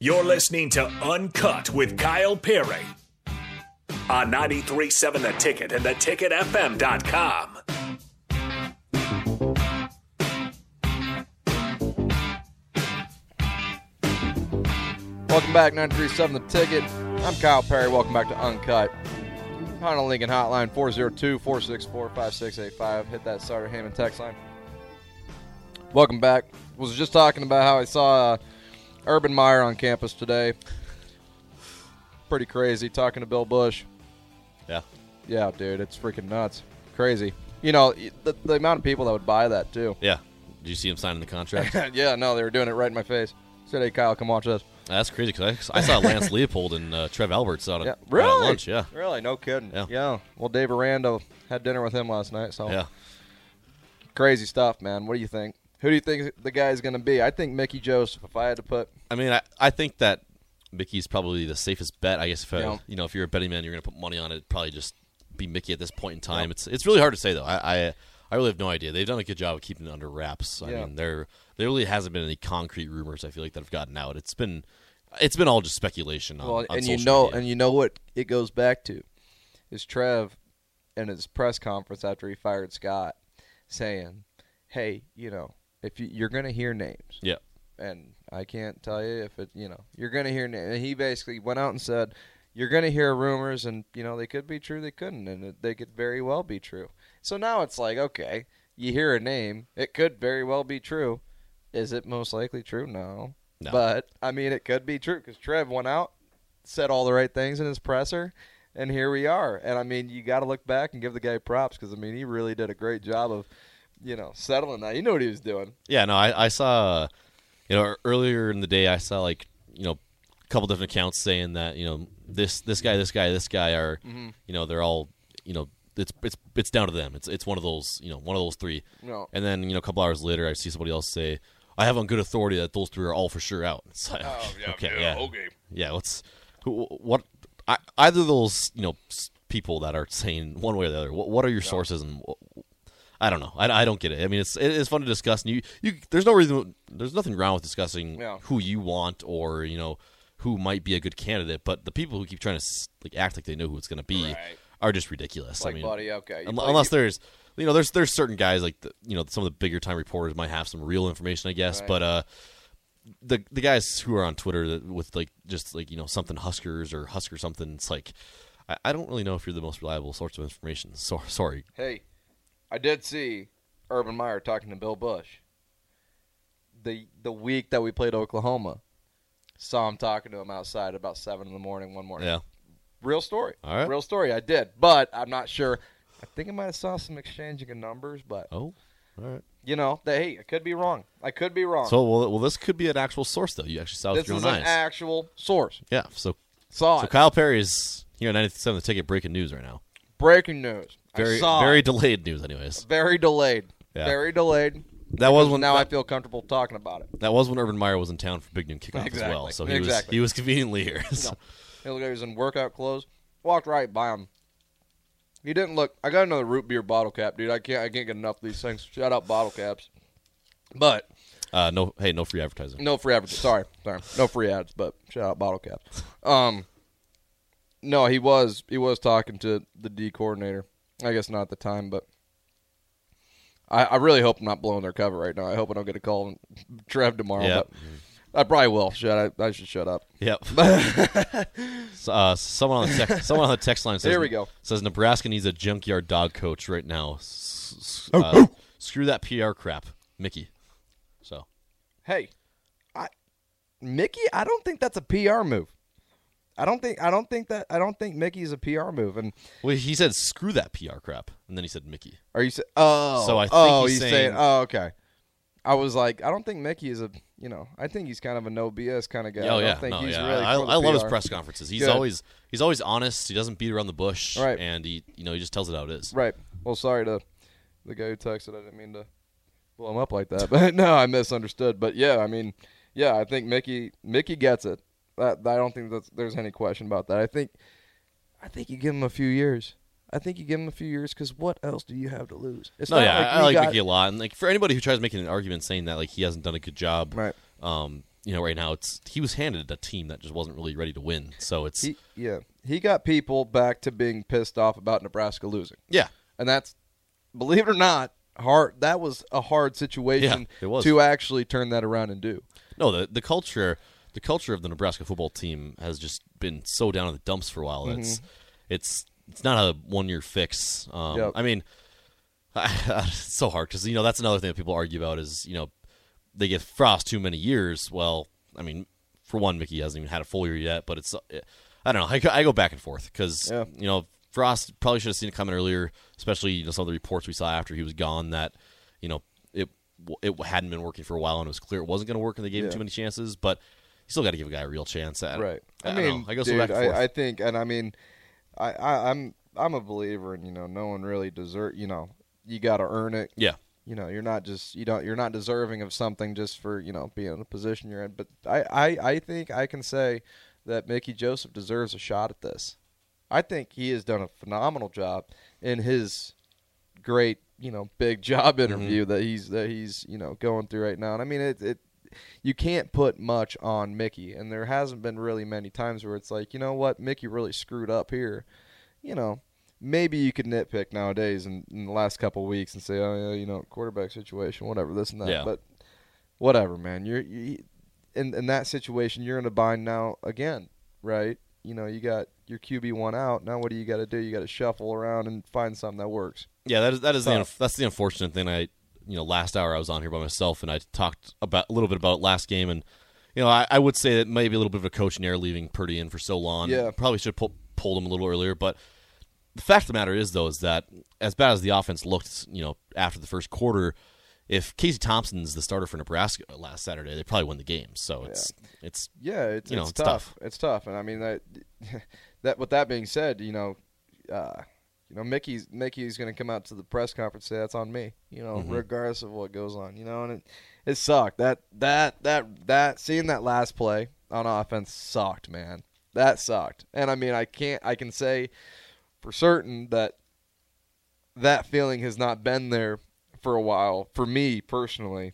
You're listening to Uncut with Kyle Perry on 937 The Ticket and theticketfm.com. Welcome back, 937 The Ticket. I'm Kyle Perry. Welcome back to Uncut. Honda Lincoln Hotline, 402-464-5685. Hit that Starter Hammond text line. Welcome back. Was just talking about how I saw uh, Urban Meyer on campus today. Pretty crazy, talking to Bill Busch. Yeah. Yeah, dude, it's freaking nuts. Crazy. You know, the, the amount of people that would buy that, too. Yeah. Did you see him signing the contract? yeah, no, they were doing it right in my face. Said, hey, Kyle, come watch this. That's crazy because I, I saw Lance Leipold and uh, Trev Alberts out, Yeah, at, really? out at lunch. Yeah. Really? No kidding. Yeah. Well, Dave Aranda had dinner with him last night, so Yeah. crazy stuff, man. What do you think? Who do you think the guy is going to be? I think Mickey Joseph. If I had to put, I mean, I, I think that Mickey's probably the safest bet. I guess if uh, Yeah. you know if you're a betting man, you're going to put money on it. Probably just be Mickey at this point in time. It's it's really hard to say though. I, I I really have no idea. They've done a good job of keeping it under wraps. I Yeah. mean, there there really hasn't been any concrete rumors. I feel like that have gotten out. It's been it's been all just speculation. On, well, and you know, media. and you know what it goes back to is Trev in his press conference after he fired Scott saying, "Hey, you know, if you, you're going to hear names, yeah. and I can't tell you if it, you know, you're going to hear. Na- and he basically went out and said, "You're going to hear rumors, and you know they could be true, they couldn't, and it, they could very well be true." So now it's like, okay, you hear a name, it could very well be true. Is it most likely true? No, No. but I mean, it could be true because Trev went out, said all the right things in his presser. And here we are. And I mean, you got to look back and give the guy props because I mean, he really did a great job of, you know, settling that. He knew what he was doing. Yeah, no, I, I saw, uh, you know, earlier in the day, I saw like, you know, a couple different accounts saying that you know this this guy, this guy, this guy are, Mm-hmm. you know, they're all, you know, it's it's it's down to them. It's it's one of those, you know, one of those three. No. And then you know, a couple hours later, I see somebody else say, "I have on good authority that those three are all for sure out." It's like, Oh, okay, yeah, okay, yeah. What's who, what? I, either of those, you know, people that are saying one way or the other. What, what are your sources and? I don't know. I, I don't get it. I mean, it's it is fun to discuss. And you, you there's no reason. There's nothing wrong with discussing Yeah. who you want or you know who might be a good candidate. But the people who keep trying to like act like they know who it's going to be Right. are just ridiculous. Like, I mean, buddy, okay. Un- play- unless you- there's you know there's there's certain guys like the, you know some of the bigger time reporters might have some real information, I guess. Right. But uh, the the guys who are on Twitter that, with like just like you know something Huskers or Husker something, it's like. I, I don't really know if you're the most reliable source of information. So, sorry. Hey, I did see Urban Meyer talking to Bill Busch. The the week that we played Oklahoma, saw him talking to him outside about seven in the morning one morning. Yeah. Real story. All right. Real story. I did, but I'm not sure. I think I might have saw some exchanging of numbers, but Oh, all right. you know, hey, I could be wrong. I could be wrong. So, well, well, this could be an actual source, though. You actually saw it this with your is own an eyes. actual source. yeah. So, Saw so it. Kyle Perry is here at 97 the ticket breaking news right now. Breaking news. I Very, saw very delayed news, anyways. very delayed. Yeah. Very delayed. That was when now I feel comfortable talking about it. that was when Urban Meyer was in town for Big Noon kickoff as well. So he was he was conveniently here. No. So- He looked like he was in workout clothes. Walked right by him. He didn't look. I got another root beer bottle cap, dude. I can't. I can't get enough of these things. Shout out bottle caps. But Uh, no, hey, no free advertising. no free advertising. Sorry, sorry. No free ads. But shout out bottle caps. Um, no, he was he was talking to the D coordinator. I guess not at the time, but I, I really hope I'm not blowing their cover right now. I hope I don't get a call from Trev tomorrow. Yeah. But I probably will. Shut. I, I should shut up. Yep. So, uh, someone on the text, someone on the text line says, There we go. Says Nebraska needs a junkyard dog coach right now. S- s- Oh, uh, screw that PR crap, Mickey. So Hey, I Mickey, I don't think that's a PR move. I don't think I don't think that I don't think Mickey's a PR move. And well, he said screw that PR crap, and then he said Mickey. are you saying? Oh, So I think oh, he's saying, saying- oh, okay. I was like, I don't think Mickey is a, you know, I think he's kind of a no BS kind of guy. Oh, I oh don't yeah, think no, he's yeah. really I, I love his press conferences. He's Good. always he's always honest. He doesn't beat around the bush, Right. And he you know he just tells it how it is. Right. Well, sorry to the guy who texted. I didn't mean to blow him up like that, but no, I misunderstood. But yeah, I mean, yeah, I think Mickey Mickey gets it. That I don't think that there's any question about that. I think I think you give him a few years. I think you give him a few years because what else do you have to lose? It's No, yeah, I, I like got- Mickey a lot, and like for anybody who tries making an argument saying that like he hasn't done a good job, Right. Um, you know right now it's he was handed a team that just wasn't really ready to win. So it's He, yeah, he got people back to being pissed off about Nebraska losing, yeah, and that's believe it or not hard. That was a hard situation Yeah, it was. to actually turn that around and do. no the the culture the culture of the Nebraska football team has just been so down in the dumps for a while. It's it's it's not a one year fix. Um, Yep. I mean, it's so hard because you know that's another thing that people argue about is you know they give Frost too many years. Well, I mean, for one, Mickey hasn't even had a full year yet, but it's I don't know. I, go- I go back and forth because Yeah. you know Frost probably should have seen it coming earlier, especially you know some of the reports we saw after he was gone that you know it it hadn't been working for a while and it was clear it wasn't going to work and they gave him too many chances, but. You still got to give a guy a real chance. I, Right. I, I, mean. I go dude, back and forth. I, I think, and I mean, I, I, I'm, I'm a believer in you know, no one really deserve. You know, you got to earn it. yeah, You know, you're not just you don't you're not deserving of something just for you know being in a position you're in. But I, I, I think I can say that Mickey Joseph deserves a shot at this. I think he has done a phenomenal job in his great, you know, big job mm-hmm. interview that he's that he's you know going through right now. And I mean, it, it you can't put much on Mickey, and there hasn't been really many times where it's like, you know what, Mickey really screwed up here. You know, maybe you could nitpick nowadays in, in the last couple of weeks and say, oh yeah, you know, quarterback situation, whatever, this and that. Yeah. But whatever, man. You're you, in in that situation, you're in a bind now again, right? You know, you got your QB one out. Now, what do you got to do? You got to shuffle around and find something that works. Yeah, that is that is the Tough. unf- that's the unfortunate thing. I you know last hour I was on here by myself and I talked about a little bit about last game and you know I, I would say that maybe a little bit of a coaching error leaving Purdy in for so long. Yeah. probably should have pull, pulled him a little earlier. But the fact of the matter is though is that as bad as the offense looked, you know after the first quarter, if Casey Thompson's the starter for Nebraska last Saturday, they probably win the game. So it's it's Yeah, it's, You know, it's, it's tough. tough. It's tough, and I mean that. That with that being said, you know, uh, you know Mickey's Mickey's going to come out to the press conference and say that's on me. You know, Mm-hmm. regardless of what goes on. You know, and it it sucked. That that that that seeing that last play on offense sucked, man. That sucked. And I mean, I can't. I can say for certain that that feeling has not been there for a while for me personally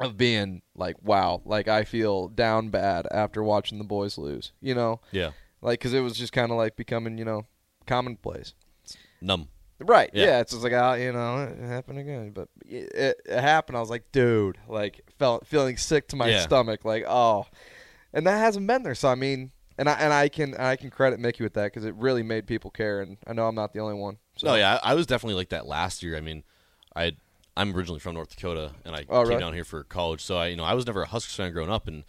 of being like wow like i feel down bad after watching the boys lose you know yeah like because it was just kind of like becoming you know commonplace numb. right Yeah. yeah, it's just like oh you know it happened again but it, it, happened i was like dude like felt feeling sick to my Yeah. stomach like oh and that hasn't been there so i mean and i and i can i can credit mickey with that because it really made people care and i know i'm not the only one so No, yeah, I I was definitely like that last year. I mean, I I'm originally from North Dakota, and I Oh, came right. down here for college. So I, you know, I was never a Huskers fan growing up, and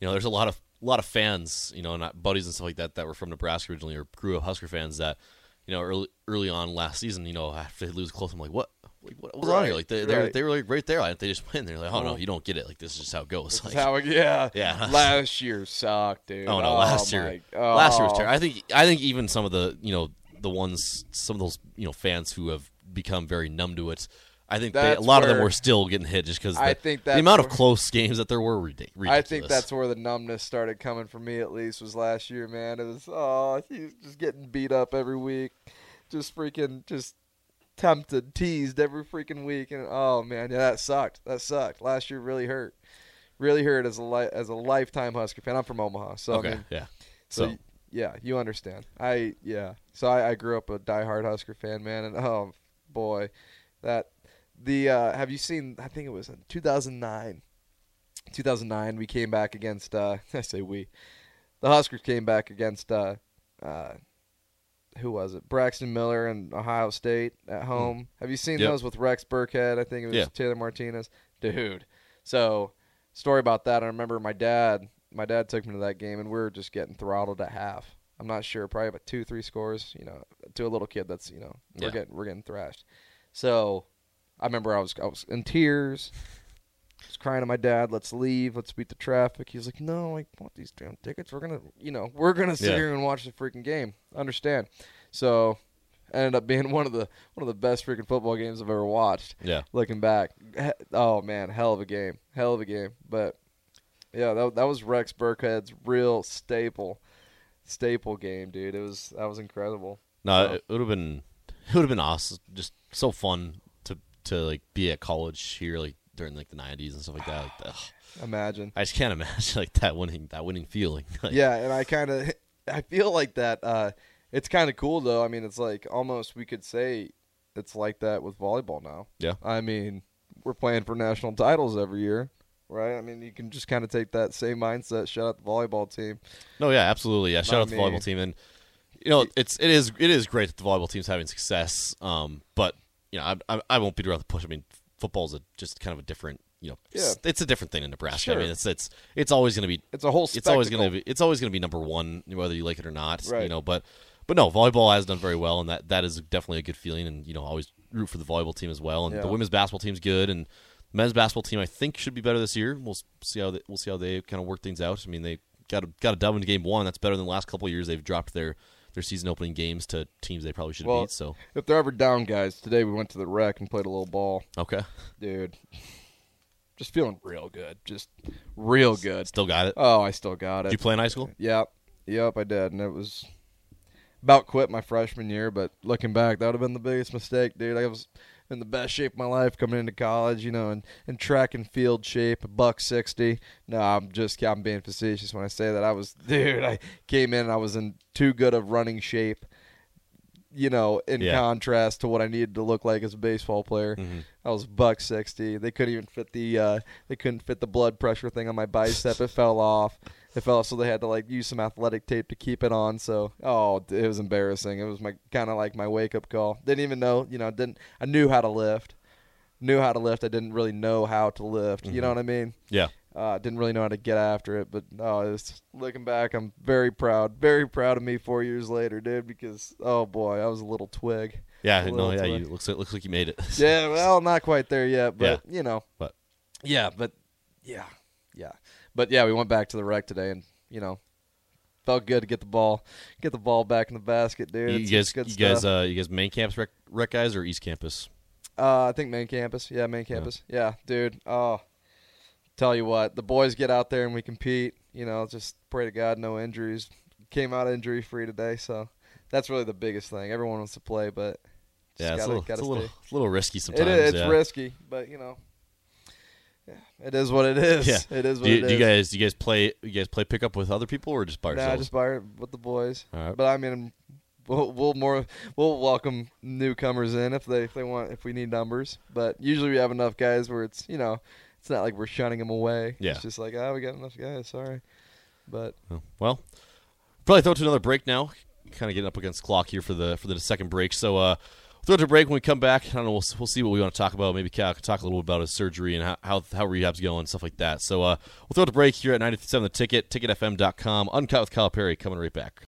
you know, there's a lot of a lot of fans, you know, not buddies and stuff like that that were from Nebraska originally or grew up Husker fans that, you know, early early on last season, you know, after they lose close, I'm like, what? Like, what was on here? Like they they, were, right. they were like right there. Like, they just win. They're like, oh no, Oh. you don't get it. Like this is just how it goes. Like, how it, yeah Yeah. last year sucked dude Oh no, last oh, my- year, oh. last year was terrible. I think I think even some of the you know the ones some of those you know fans who have become very numb to it. I think they, a lot of them were still getting hit just because I the, think the amount of close games that there were ridiculous. I think that's where the numbness started coming for me. At least was last year, man. It was oh, he's just getting beat up every week, just freaking just tempted, teased every freaking week, and oh man, yeah, that sucked. That sucked. Last year really hurt, really hurt as a li- as a lifetime Husker fan. I'm from Omaha, so okay. I mean, yeah. so, So- yeah, you understand. I yeah. So I, I grew up a diehard Husker fan, man, and oh boy, that the uh, have you seen? I think it was in 2009. 2009, we came back against. Uh, I say we, the Huskers came back against. Uh, uh, who was it? Braxton Miller and Ohio State at home. Have you seen Hmm. Yep. those with Rex Burkhead? I think it was Yeah. Taylor Martinez. Dude. So, story about that. I remember my dad. My dad took me to that game, and we were just getting throttled at half. I'm not sure, probably about two, three scores. You know, to a little kid, that's you know, we're Yeah. getting we're getting thrashed. So, I remember I was I was in tears. I was crying to my dad, "Let's leave. Let's beat the traffic." He's like, "No, I want these damn tickets. We're gonna, you know, we're gonna sit Yeah. here and watch the freaking game. Understand?" So, ended up being one of the one of the best freaking football games I've ever watched. Yeah. Looking back, oh man, hell of a game, hell of a game. But yeah, that that was Rex Burkhead's real staple, staple game, dude. It was that was incredible. No, So- it would have been it would have been awesome. Just so fun to like be at college here, like during like the '90s and stuff like that. Like. Imagine. I just can't imagine like that winning that winning feeling. Like, Yeah, and I kind of I feel like that. Uh, it's kind of cool though. I mean, it's like almost we could say it's like that with volleyball now. Yeah. I mean, we're playing for national titles every year, right? I mean, you can just kind of take that same mindset. Shout out the volleyball team. No, yeah, absolutely. Yeah, shout Not out the volleyball team, and you know, it's it is it is great that the volleyball team's having success. Um, but you know, I I, I won't beat around the bush. I mean, football's a just kind of a different. You know, Yeah. it's, it's a different thing in Nebraska. I mean, it's it's it's always going to be It's a whole. it's always going to be it's always going to be number one whether you like it or not. You know, but but no, volleyball has done very well, and that that is definitely a good feeling. And you know, always root for the volleyball team as well. And Yeah. the women's basketball team's good, and the men's basketball team I think should be better this year. We'll see how they, we'll see how they kind of work things out. I mean, they got a, got a dub in game one. That's better than the last couple of years. They've dropped their their season opening games to teams they probably should have Well, beat. So If they're ever down, guys, today we went to the rec and played a little ball, okay, dude. Just feeling real good, just real good. still got it. Oh, I still got Did it. you play in high school? Yep, yep, I did, and it was about quit my freshman year. But looking back, that would have been the biggest mistake, dude. I was in the best shape of my life coming into college, you know, and in track and field shape, a buck sixty. No, I'm just I'm being facetious when I say that. I was, dude. I came in, and I was in too good of running shape. You know, in Yeah. contrast to what I needed to look like as a baseball player, Mhm. I was buck sixty. They couldn't even fit the uh, they couldn't fit the blood pressure thing on my bicep. it fell off. It fell, so they had to like use some athletic tape to keep it on. So, oh, it was embarrassing. It was my kind of like my wake up call. Didn't even know, you know, didn't I knew how to lift, knew how to lift. I didn't really know how to lift. You know what I mean? Yeah. Uh, didn't really know how to get after it, but oh, looking back, I'm very proud, very proud of me four years later, dude. Because oh boy, I was a little twig. Yeah, A no, yeah, twig. you looks like looks like you made it. Yeah, well, not quite there yet, but you know, But- yeah, but yeah, yeah, but yeah, we went back to the rec today, and you know, felt good to get the ball, get the ball back in the basket, dude. you It's- guys, it's good you guys, uh, you guys, main campus rec, rec guys or East Campus? Uh, I think main campus, yeah, main campus, yeah, dude. Oh, tell you what, the boys get out there and we compete. You know, just pray to God no injuries. Came out injury free today, so that's really the biggest thing. Everyone wants to play, but just Yeah, it's, gotta, a little, it's a little, little risky sometimes. It is. It's yeah. risky, but you know, yeah, it is what it is. Yeah. it is what Do you, it do you guys, do you guys play? You guys play pickup with other people or just by Nah, yourselves? just buy it with the boys. All right. But I mean, we'll, we'll more we'll welcome newcomers in if they if they want if we need numbers. But usually we have enough guys where it's you know it's not like we're shunning them away. Yeah. It's just like oh we got enough guys. Sorry, but Oh, Well, probably throw it to another break now. Kind of getting up against clock here for the for the second break. So uh, throw to break when we come back. I don't know. We'll, we'll see what we want to talk about. Maybe Cal can talk a little bit about his surgery and how how, how rehab's going, stuff like that. So uh, we'll throw to break here at 97 The Ticket, ticketfm.com. Uncut with Kyle Perry coming right back.